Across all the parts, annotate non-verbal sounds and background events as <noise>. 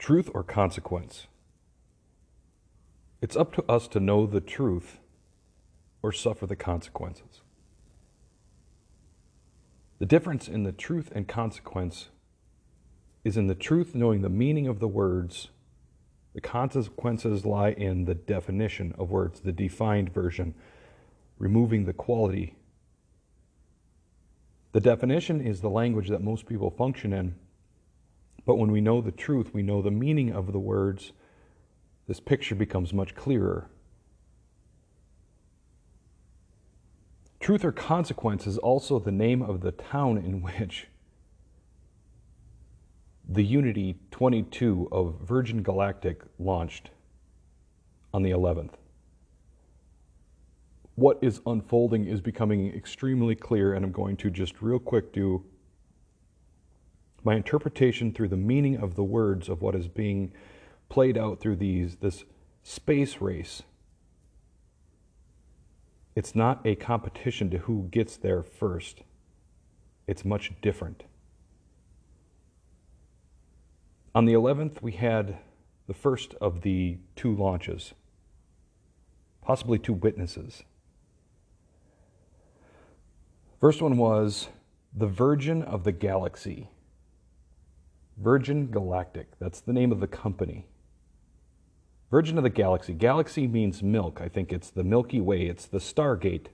Truth or consequence? It's up to us to know the truth or suffer the consequences. The difference in the truth and consequence is in the truth knowing the meaning of the words. The consequences lie in the definition of words, the defined version, removing the quality. The definition is the language that most people function in, but when we know the truth, we know the meaning of the words, this picture becomes much clearer. Truth or Consequence is also the name of the town in which the Unity 22 of Virgin Galactic launched on the 11th. What is unfolding is becoming extremely clear, and I'm going to just real quick do my interpretation through the meaning of the words of what is being played out through these this space race it's not a competition to who gets there first. It's much different. On the 11th, we had the first of the two launches, possibly two witnesses. First one was the Virgin of the Galaxy. Virgin Galactic, that's the name of the company. Virgin of the Galaxy. Galaxy means milk. I think it's the Milky Way, it's the Stargate.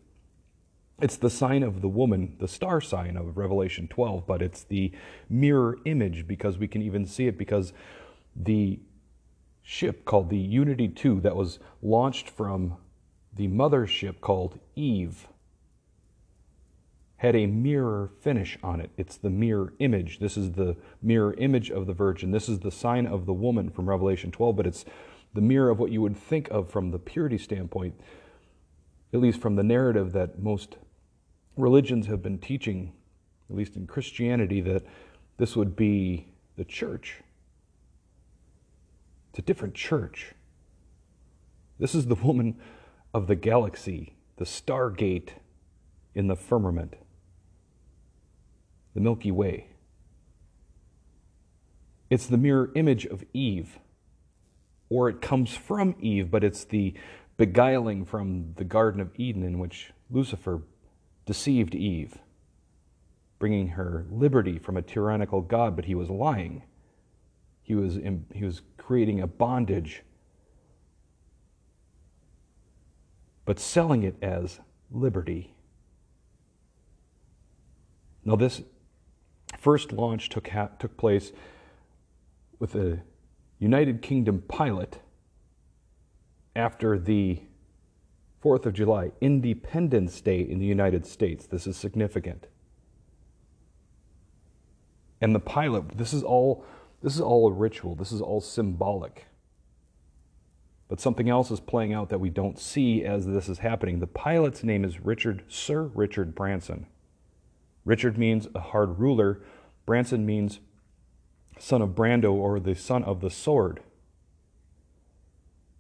It's the sign of the woman, the star sign of Revelation 12, but it's the mirror image because we can even see it because the ship called the Unity 2 that was launched from the mothership called Eve had a mirror finish on it. It's the mirror image. This is the mirror image of the Virgin. This is the sign of the woman from Revelation 12, but it's the mirror of what you would think of from the purity standpoint, at least from the narrative that most religions have been teaching, at least in Christianity, that this would be the church. It's a different church. This is the woman of the galaxy, the stargate in the firmament, the Milky Way. It's the mirror image of Eve or it comes from Eve, but it's the beguiling from the Garden of Eden in which Lucifer deceived Eve, bringing her liberty from a tyrannical God, but he was lying. He was, he was creating a bondage, but selling it as liberty. Now, this first launch took, took place with a United Kingdom pilot after the 4th of July, Independence Day in the United States. This is significant. And the pilot, this is all this is all a ritual. This is all symbolic. But something else is playing out that we don't see as this is happening. The pilot's name is Richard Sir Richard Branson. Richard means a hard ruler. Branson means son of Brando or the son of the sword.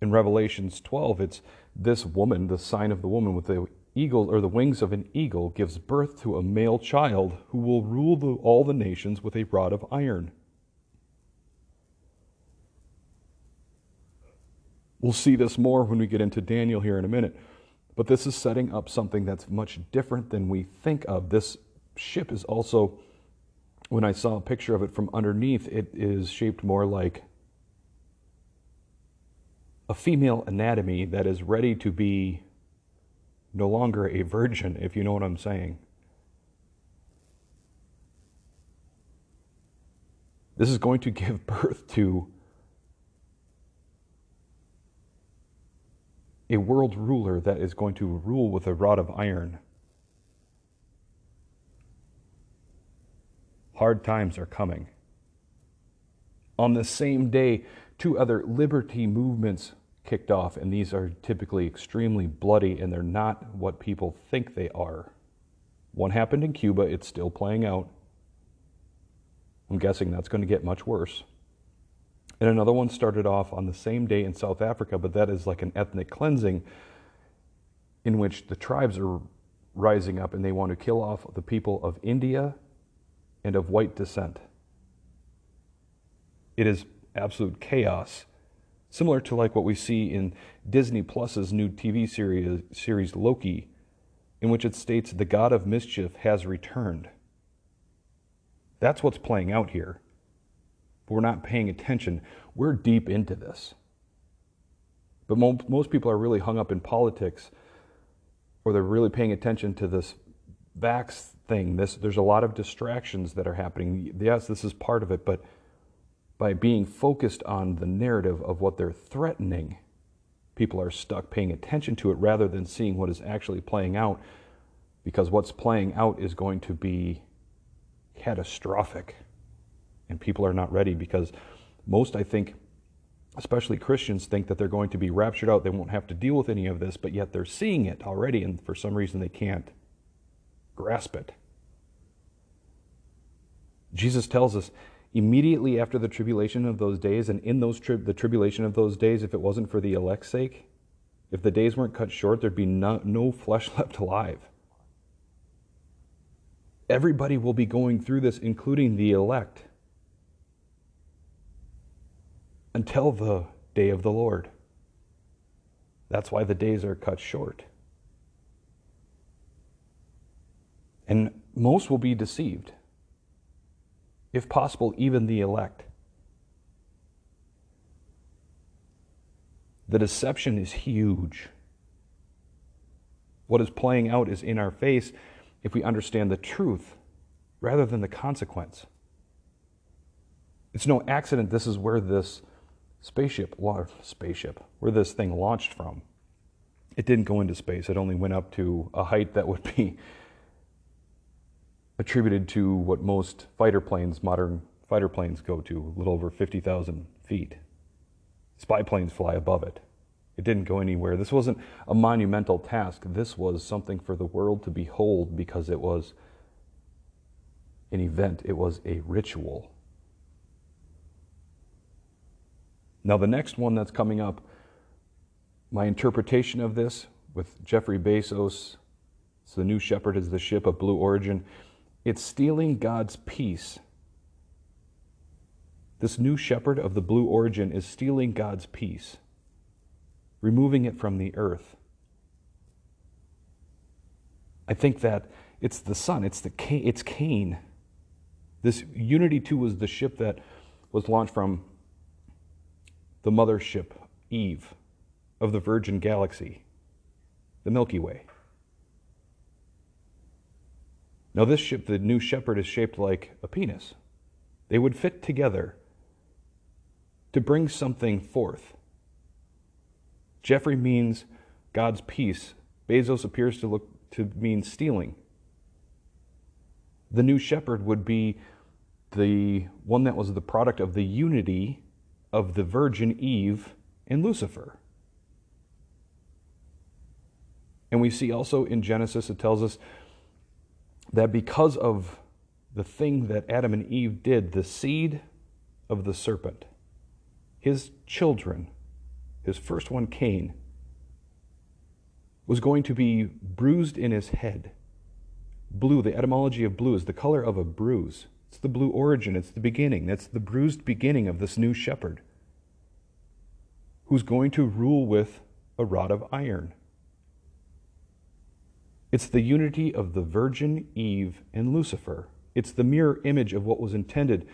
In Revelations 12, it's this woman, the sign of the woman with the eagle or the wings of an eagle, gives birth to a male child who will rule the, all the nations with a rod of iron. We'll see this more when we get into Daniel here in a minute. But this is setting up something that's much different than we think of. This ship is also when I saw a picture of it from underneath, it is shaped more like a female anatomy that is ready to be no longer a virgin, if you know what I'm saying. This is going to give <laughs> birth to a world ruler that is going to rule with a rod of iron. Hard times are coming. On the same day, two other liberty movements kicked off, and these are typically extremely bloody, and they're not what people think they are. One happened in Cuba, it's still playing out. I'm guessing that's going to get much worse. And another one started off on the same day in South Africa, but that is like an ethnic cleansing in which the tribes are rising up and they want to kill off the people of India and of white descent. It is absolute chaos, similar to like what we see in Disney Plus's new TV series, series Loki, in which it states the god of mischief has returned. That's what's playing out here. But we're not paying attention. We're deep into this. But mo- most people are really hung up in politics or they're really paying attention to this vax thing. This, there's a lot of distractions that are happening. Yes, this is part of it, but by being focused on the narrative of what they're threatening, people are stuck paying attention to it rather than seeing what is actually playing out because what's playing out is going to be catastrophic. And people are not ready because most, I think, especially Christians, think that they're going to be raptured out. They won't have to deal with any of this, but yet they're seeing it already, and for some reason they can't grasp it. Jesus tells us immediately after the tribulation of those days, and in those tri- the tribulation of those days, if it wasn't for the elect's sake, if the days weren't cut short, there'd be no, no flesh <laughs> left alive. Everybody will be going through this, including the elect, until the day of the Lord. That's why the days are cut short. And most will be deceived. If possible, even the elect. The deception is huge. What is playing out is in our face if we understand the truth rather than the consequence. It's no accident this is where this spaceship, spaceship, where this thing launched from. It didn't go into space. It only went up to a height that would be attributed to what most fighter planes, modern fighter planes, go to, a little over 50,000 feet. Spy planes fly above it. It didn't go anywhere. This wasn't a monumental task. This was something for the world to behold because it was an event, it was a ritual. Now, the next one that's coming up, my interpretation of this with Jeffrey Bezos, it's the New Shepard is the ship of Blue Origin. It's stealing God's peace. This New Shepard of the Blue Origin is stealing God's peace removing it from the earth. I think that it's the sun, it's the it's Cain. This Unity 2 was the ship that was launched from the mothership Eve of the Virgin Galaxy, the Milky Way. Now, this ship, the New Shepard, is shaped like a penis. They would fit together to bring something forth. Jeffrey means God's peace. Bezos appears to look to mean stealing. The new shepherd would be the one that was the product of the unity of the virgin Eve and Lucifer. And we see also in Genesis, it tells us that because of the thing that Adam and Eve did, the seed of the serpent, his children, his first one, Cain, was going to be bruised in his head. Blue, the etymology of blue is the color of a bruise. It's the blue origin, it's the beginning. That's the bruised beginning of this new shepherd who's going to rule with a rod of iron. It's the unity of the Virgin Eve and Lucifer. It's the mirror image of what was intended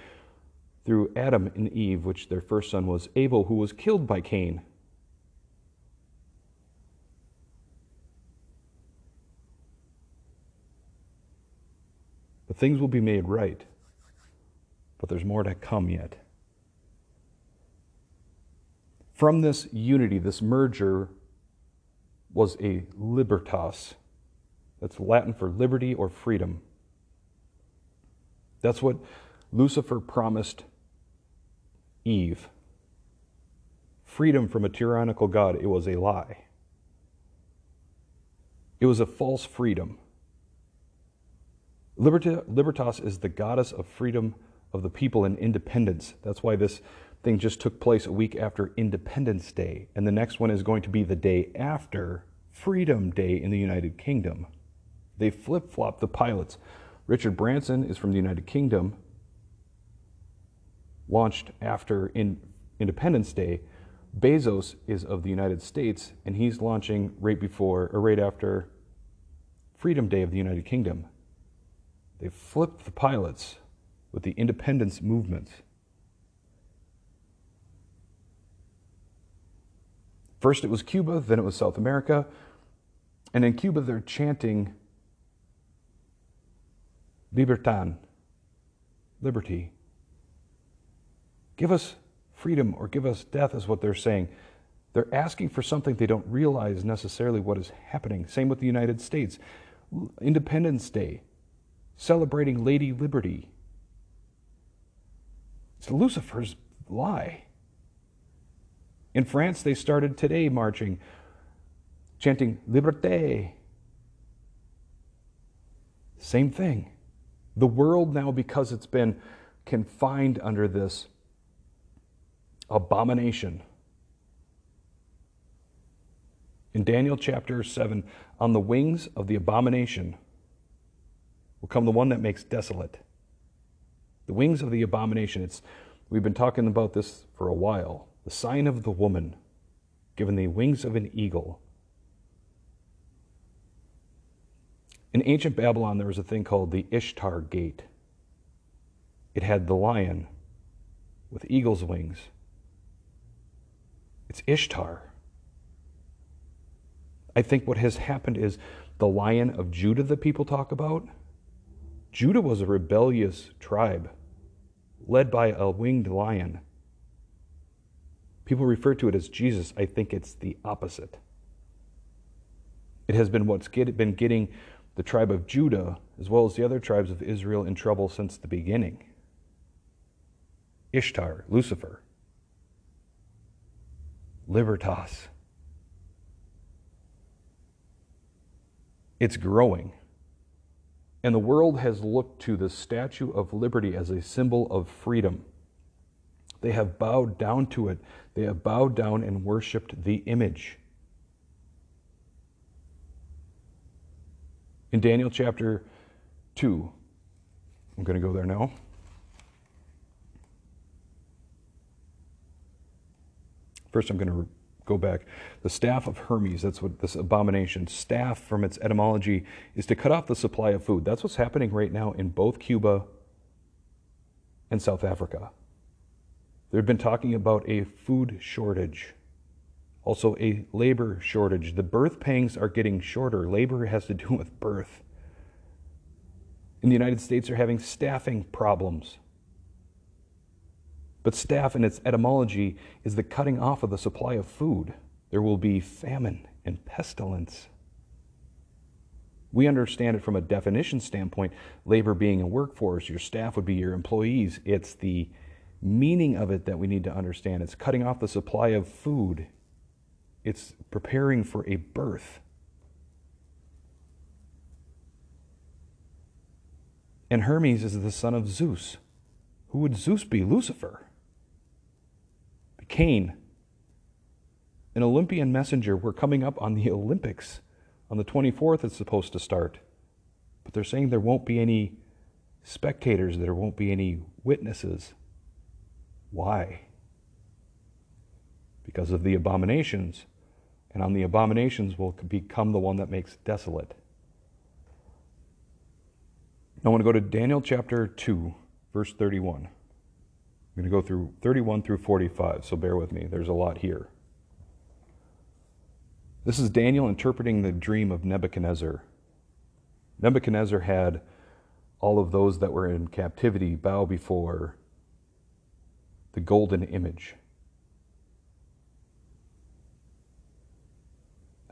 through Adam and Eve, which their first son was Abel, who was killed by Cain. But things will be made right. But there's more to come yet. From this unity, this merger, was a libertas. That's Latin for liberty or freedom. That's what Lucifer promised Eve. Freedom from a tyrannical God, it was a lie. It was a false freedom. Libertas is the goddess of freedom of the people and independence. That's why this thing just took place a week after Independence Day. And the next one is going to be the day after Freedom Day in the United Kingdom. They flip flop the pilots. Richard Branson is from the United Kingdom, launched after in Independence Day, Bezos is of the United States, and he's launching right before or right after Freedom Day of the United Kingdom. They flipped the pilots with the independence movement. First it was Cuba, then it was South America. And in Cuba, they're chanting Libertad, liberty. Give us freedom or give us death, is what they're saying. They're asking for something they don't realize necessarily what is happening. Same with the United States. Independence Day, celebrating Lady Liberty. It's Lucifer's lie. In France, they started today marching, chanting Liberté. Same thing. The world now, because it's been confined under this abomination. In Daniel chapter 7, on the wings of the abomination will come the one that makes desolate. The wings of the abomination. It's, we've been talking about this for a while. The sign of the woman, given the wings of an eagle. In ancient Babylon, there was a thing called the Ishtar Gate. It had the lion with eagle's wings. It's Ishtar. I think what has happened is the lion of Judah that people talk about. Judah was a rebellious tribe led by a winged lion. People refer to it as Jesus. I think it's the opposite. It has been what's get, been getting the tribe of Judah, as well as the other tribes of Israel, in trouble since the beginning. Ishtar, Lucifer, Libertas. It's growing. And the world has looked to the Statue of Liberty as a symbol of freedom. They have bowed down to it. They have bowed down and worshiped the image. In Daniel chapter 2, I'm going to go there now. First, I'm going to go back. The staff of Hermes, that's what this abomination, staff from its etymology, is to cut off the supply of food. That's what's happening right now in both Cuba and South Africa. They've been talking about a food shortage, also a labor shortage. The birth pangs are getting shorter. Labor has to do with birth. In the United States, they're having staffing problems. But staff, in its etymology, is the cutting off of the supply of food. There will be famine and pestilence. We understand it from a definition standpoint labor being a workforce, your staff would be your employees. It's the meaning of it that we need to understand. It's cutting off the supply of food, it's preparing for a birth. And Hermes is the son of Zeus. Who would Zeus be? Lucifer. Cain, an Olympian messenger. We're coming up on the Olympics. On the 24th, it's supposed to start. But they're saying there won't be any spectators, there won't be any witnesses. Why? Because of the abominations. And on the abominations will become the one that makes desolate. I want to go to Daniel chapter 2, verse 31. I'm going to go through 31 through 45, so bear with me. There's a lot here. This is Daniel interpreting the dream of Nebuchadnezzar. Nebuchadnezzar had all of those that were in captivity bow before the golden image.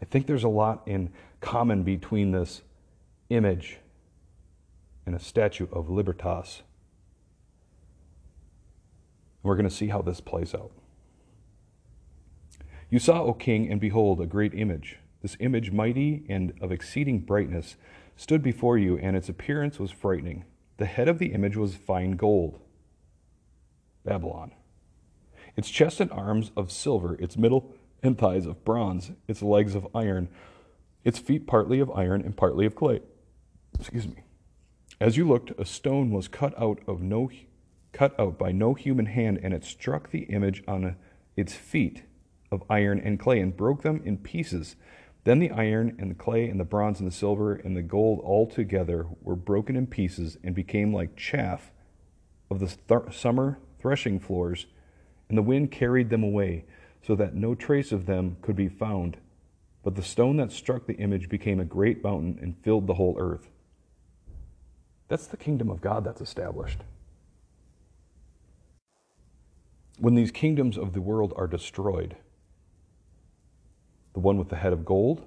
I think there's a lot in common between this image and a statue of Libertas. We're going to see how this plays out. You saw, O king, and behold, a great image. This image, mighty and of exceeding brightness, stood before you, and its appearance was frightening. The head of the image was fine gold, Babylon. Its chest and arms of silver, its middle and thighs of bronze, its legs of iron, its feet partly of iron and partly of clay. Excuse me. As you looked, a stone was cut out of no cut out by no human hand, and it struck the image on its feet of iron and clay and broke them in pieces. Then the iron and the clay and the bronze and the silver and the gold all together were broken in pieces and became like chaff of the th- summer threshing floors, and the wind carried them away, so that no trace of them could be found. But the stone that struck the image became a great mountain and filled the whole earth. That's the kingdom of God that's established. When these kingdoms of the world are destroyed, the one with the head of gold,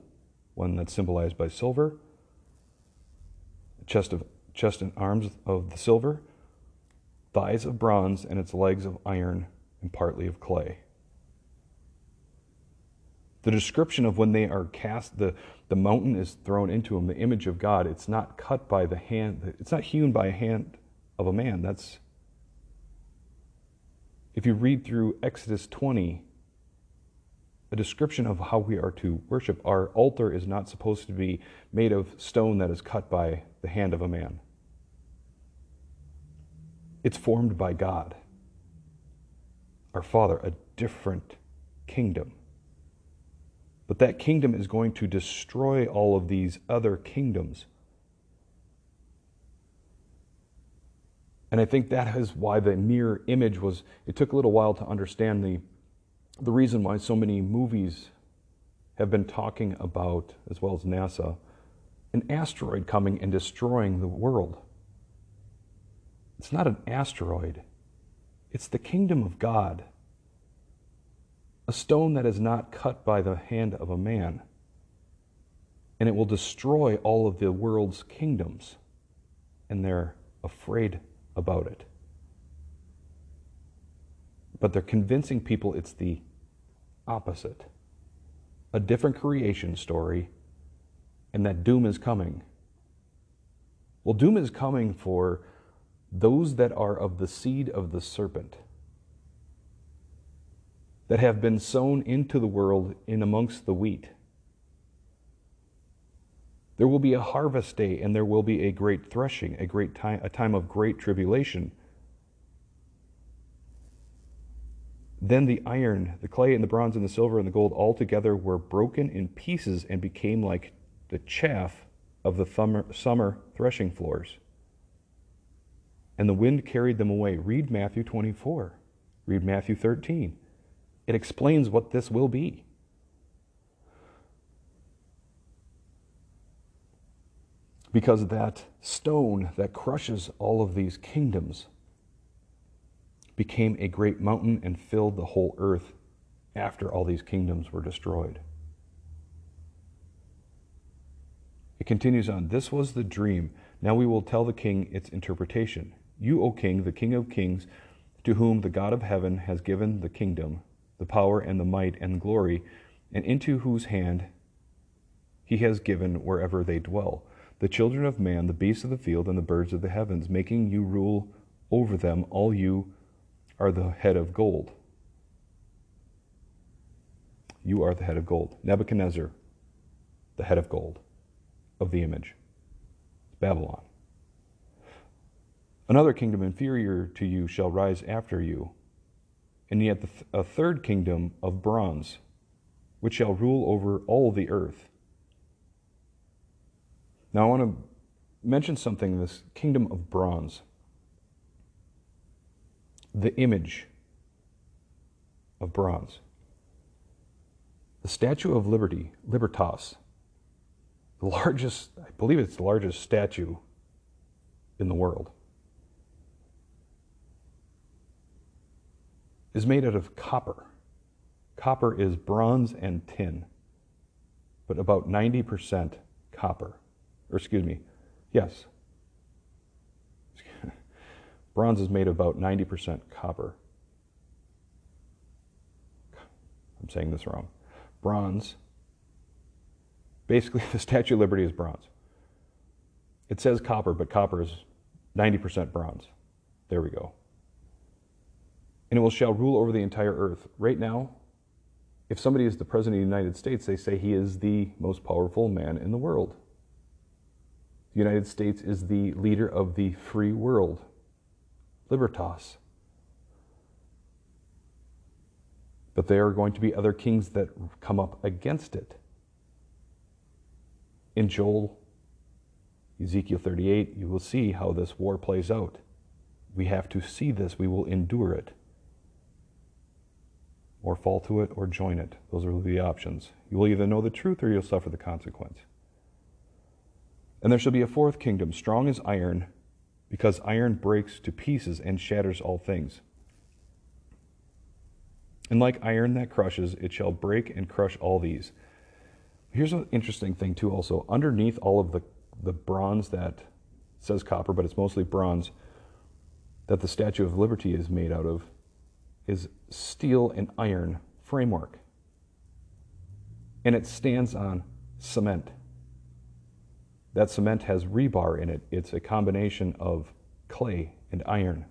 one that's symbolized by silver, chest of chest and arms of the silver, thighs of bronze, and its legs of iron and partly of clay. The description of when they are cast, the, the mountain is thrown into them, the image of God. It's not cut by the hand, it's not hewn by a hand of a man. That's, if you read through Exodus 20, a description of how we are to worship. Our altar is not supposed to be made of stone that is cut by the hand of a man, it's formed by God, our Father, a different kingdom. But that kingdom is going to destroy all of these other kingdoms. And I think that is why the mirror image was, it took a little while to understand the the reason why so many movies have been talking about, as well as NASA, an asteroid coming and destroying the world. It's not an asteroid, it's the kingdom of God. A stone that is not cut by the hand of a man. And it will destroy all of the world's kingdoms. And they're afraid about it but they're convincing people it's the opposite a different creation story, and that doom is coming. Well, doom is coming for those that are of the seed of the serpent, that have been sown into the world in amongst the wheat. There will be a harvest day, and there will be a great threshing, a great time, a time of great tribulation. Then the iron, the clay, and the bronze, and the silver, and the gold all together were broken in pieces and became like the chaff of the summer threshing floors. And the wind carried them away. Read Matthew 24. Read Matthew 13. It explains what this will be. Because that stone that crushes all of these kingdoms became a great mountain and filled the whole earth after all these kingdoms were destroyed. It continues on This was the dream. Now we will tell the king its interpretation. You, O king, the king of kings, to whom the God of heaven has given the kingdom, the power and the might and glory, and into whose hand he has given wherever they dwell, the children of man, the beasts of the field, and the birds of the heavens, making you rule over them, all you are the head of gold. You are the head of gold. Nebuchadnezzar, the head of gold of the image. Babylon. Another kingdom inferior to you shall rise after you, and yet a third kingdom of bronze, which shall rule over all the earth. Now, I want to mention something this kingdom of bronze the image of bronze. The Statue of Liberty, Libertas, the largest, I believe it's the largest statue in the world, is made out of copper. Copper is bronze and tin, but about 90% copper. Or excuse me, yes, <laughs> Bronze is made of about 90% copper. I'm saying this wrong. Bronze, basically, <laughs> the Statue of Liberty is bronze. It says copper, but copper is 90% bronze. There we go. And it will shall rule over the entire earth. Right now, if somebody is the President of the United States, they say he is the most powerful man in the world. The United States is the leader of the free world. libertas. But there are going to be other kings that come up against it. In Joel, Ezekiel 38, you will see how this war plays out. We have to see this, we will endure it. Or fall to it or join it. Those are the options. You will either know the truth or you'll suffer the consequence. And there shall be a fourth kingdom, strong as iron, because iron breaks to pieces and shatters all things. And like iron that crushes, it shall break and crush all these. Here's an interesting thing, too, also. Underneath all of the, the bronze that says copper, but it's mostly bronze, that the Statue of Liberty is made out of, is steel and iron framework. And it stands on cement. That cement has rebar in it. It's a combination of clay and iron.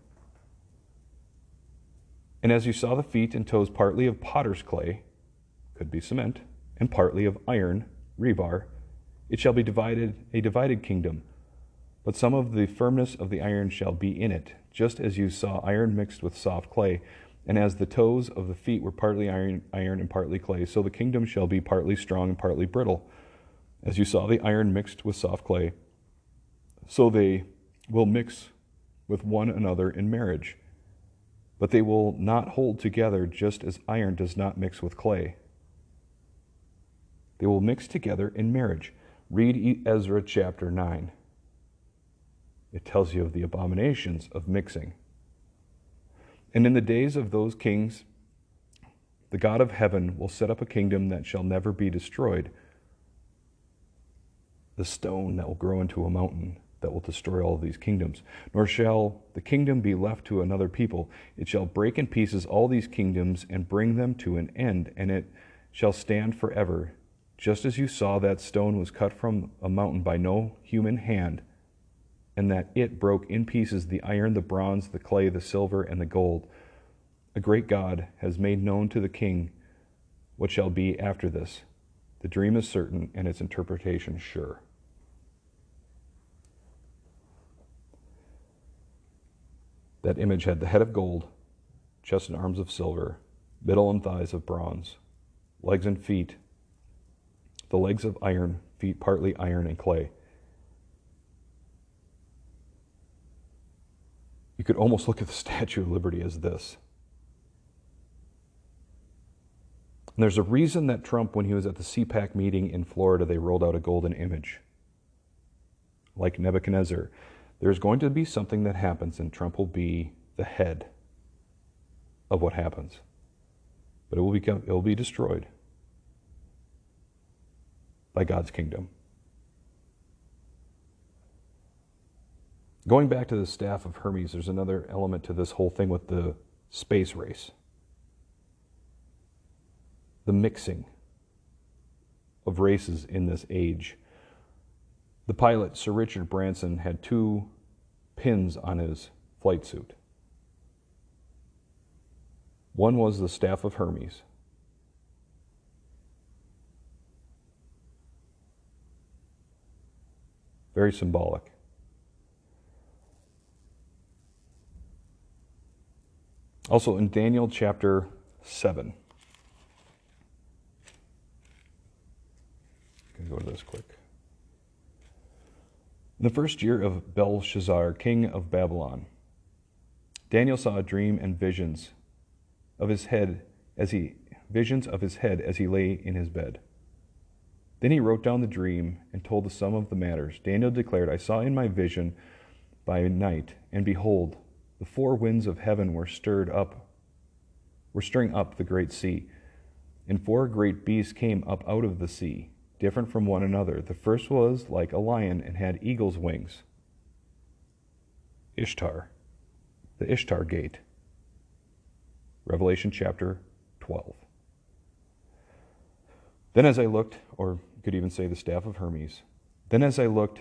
And as you saw the feet and toes partly of potter's clay, could be cement, and partly of iron, rebar, it shall be divided a divided kingdom. But some of the firmness of the iron shall be in it, just as you saw iron mixed with soft clay. And as the toes of the feet were partly iron, iron and partly clay, so the kingdom shall be partly strong and partly brittle. As you saw the iron mixed with soft clay, so they will mix with one another in marriage but they will not hold together just as iron does not mix with clay. They will mix together in marriage. Read Ezra chapter 9. It tells you of the abominations of mixing. And in the days of those kings, the God of heaven will set up a kingdom that shall never be destroyed. The stone that will grow into a mountain that will destroy all these kingdoms. Nor shall the kingdom be left to another people. It shall break in pieces all these kingdoms and bring them to an end, and it shall stand forever. Just as you saw that stone was cut from a mountain by no human hand, and that it broke in pieces the iron, the bronze, the clay, the silver, and the gold. A great God has made known to the king what shall be after this. The dream is certain, and its interpretation sure. That image had the head of gold, chest and arms of silver, middle and thighs of bronze, legs and feet, the legs of iron, feet partly iron and clay. You could almost look at the <laughs> Statue of Liberty as this. And there's a reason that Trump, when he was at the CPAC meeting in Florida, they rolled out a golden image. Like Nebuchadnezzar, there's going to be something that happens, and Trump will be the head of what happens. But it will, become, it will be destroyed by God's kingdom. Going back to the staff of Hermes, there's another element to this whole thing with the space race the mixing of races in this age. The pilot, Sir Richard Branson, had two pins on his flight suit. One was the staff of Hermes. Very symbolic. Also in Daniel chapter 7. I'm going to go to this quick. In the first year of Belshazzar, king of Babylon, Daniel saw a dream and visions of his head as he visions of his head as he lay in his bed. Then he wrote down the dream and told the sum of the matters. Daniel declared, I saw in my vision by night, and behold, the four winds of heaven were stirred up, were stirring up the great sea, and four great beasts came up out of the sea different from one another. The first was like a lion and had eagle's wings. Ishtar, the Ishtar gate. Revelation chapter 12. Then as I looked, or you could even say the staff of Hermes, then as I looked,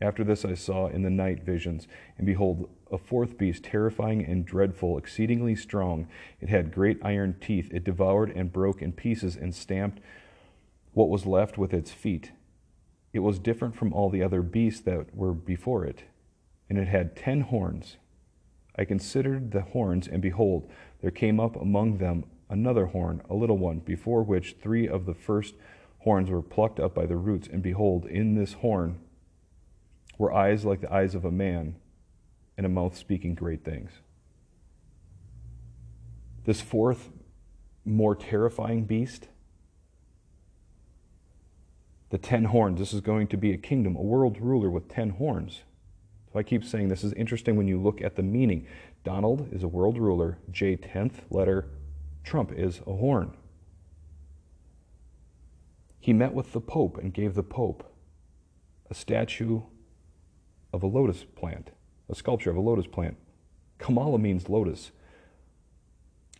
After this I saw in the night visions, and behold, a fourth beast, terrifying and dreadful, exceedingly strong. It had great iron teeth. It devoured and broke in pieces and stamped what was left with its feet. It was different from all the other beasts that were before it, and it had ten horns. I considered the horns, and behold, there came up among them another horn, a little one, before which three of the first horns were plucked up by the roots. And behold, in this horn were eyes like the eyes of a man, and a mouth speaking great things. This fourth, more terrifying beast, the ten horns, this is going to be a kingdom, a world ruler with ten horns. So I keep saying this is interesting when you look at the meaning. Donald is a world ruler, J, 10th letter, Trump is a horn. He met with the Pope and gave the Pope a statue of a lotus plant, a sculpture of a lotus plant. Kamala means lotus.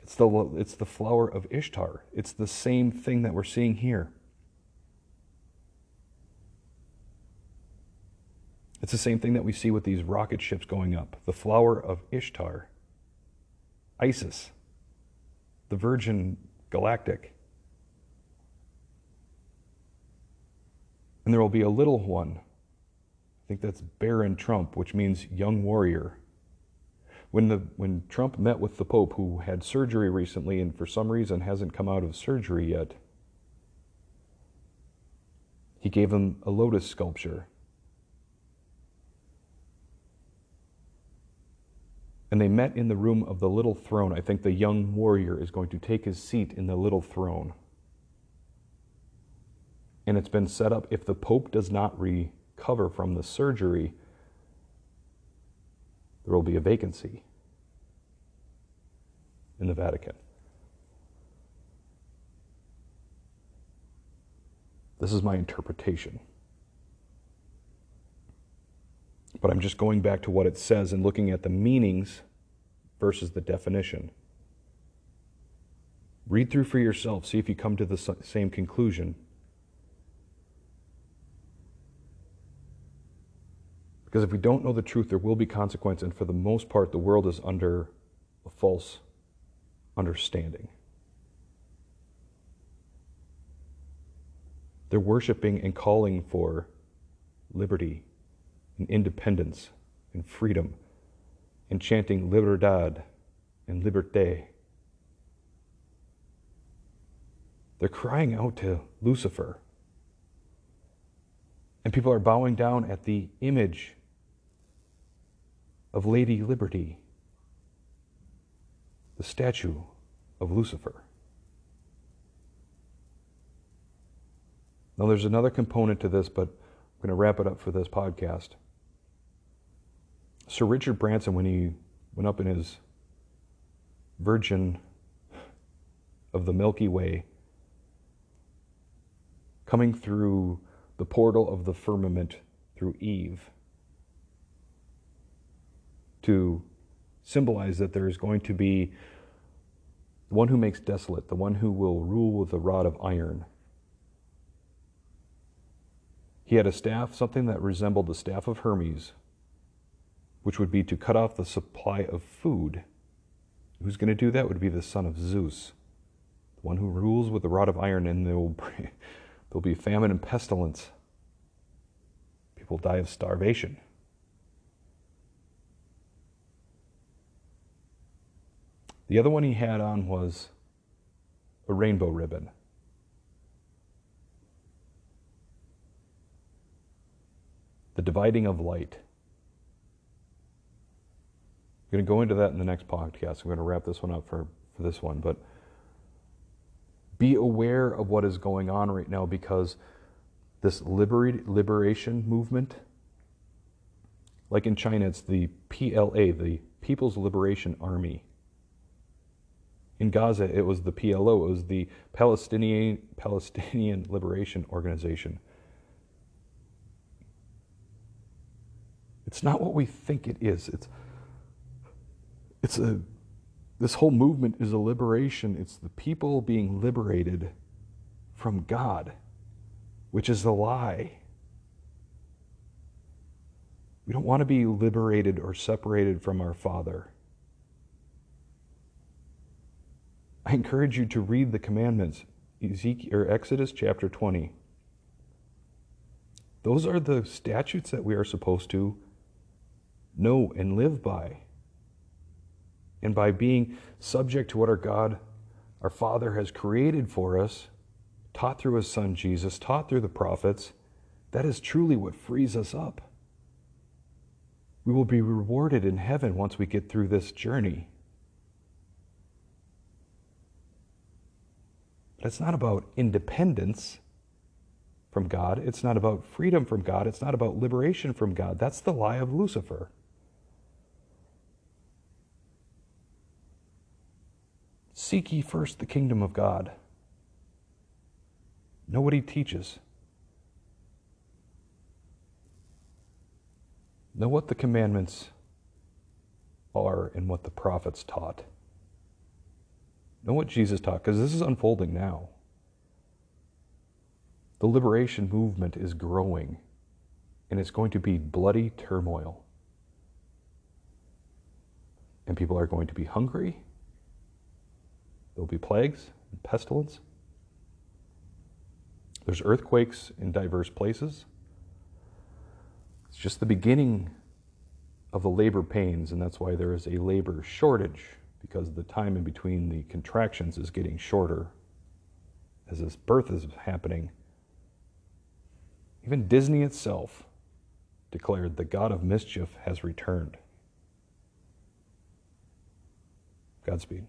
It's the, it's the flower of Ishtar. It's the same thing that we're seeing here. It's the same thing that we see with these rocket ships going up. The flower of Ishtar, Isis, the Virgin Galactic. And there will be a little one. I think that's Barron Trump, which means young warrior. When, the, when Trump met with the Pope, who had surgery recently and for some reason hasn't come out of surgery yet, he gave him a lotus sculpture And they met in the room of the little throne. I think the young warrior is going to take his seat in the little throne. And it's been set up if the Pope does not recover from the surgery, there will be a vacancy in the Vatican. This is my interpretation. But I'm just going back to what it says and looking at the meanings versus the definition. Read through for yourself, see if you come to the same conclusion. Because if we don't know the truth, there will be consequence, and for the most part, the world is under a false understanding. They're worshiping and calling for liberty and independence and freedom and chanting Libertad and Liberté. They're crying out to Lucifer. And people are bowing down at the image of Lady Liberty, the statue of Lucifer. Now, there's another component to this, but I'm going to wrap it up for this podcast. Sir Richard Branson, when he went up in his Virgin of the Milky Way, coming through the portal of the firmament through Eve, to symbolize that there is going to be the one who makes desolate, the one who will rule with a rod of iron. He had a staff, something that resembled the staff of Hermes, which would be to cut off the supply of food. Who's going to do that would be the son of Zeus, the one who rules with a rod of iron, and there will be, <laughs> there'll be famine and pestilence. People die of starvation. The other one he had on was a rainbow ribbon. The dividing of light. I'm going to go into that in the next podcast. I'm going to wrap this one up for, for this one. But be aware of what is going on right now because this liber- liberation movement, like in China, it's the PLA, the People's Liberation Army. In Gaza, it was the PLO, it was the Palestinian, Palestinian Liberation Organization. It's not what we think it is. It's it's a This whole movement is a liberation. It's the people being liberated from God, which is a lie. We don't want to be liberated or separated from our Father. I encourage you to read the commandments, Ezekiel, or Exodus chapter 20. Those are the statutes that we are supposed to know and live by. And by being subject to what our God, our Father, has created for us, taught through His Son Jesus, taught through the prophets, that is truly what frees us up. We will be rewarded in heaven once we get through this journey. It's not about independence from God. It's not about freedom from God. It's not about liberation from God. That's the lie of Lucifer. Seek ye first the kingdom of God. Know what he teaches. Know what the commandments are and what the prophets taught. Know what Jesus taught, because this is unfolding now. The liberation movement is growing, and it's going to be bloody turmoil. And people are going to be hungry. There will be plagues and pestilence. There's earthquakes in diverse places. It's just the beginning of the labor pains, and that's why there is a labor shortage because the time in between the contractions is getting shorter as this birth is happening. Even Disney itself declared the God of mischief has returned. Godspeed.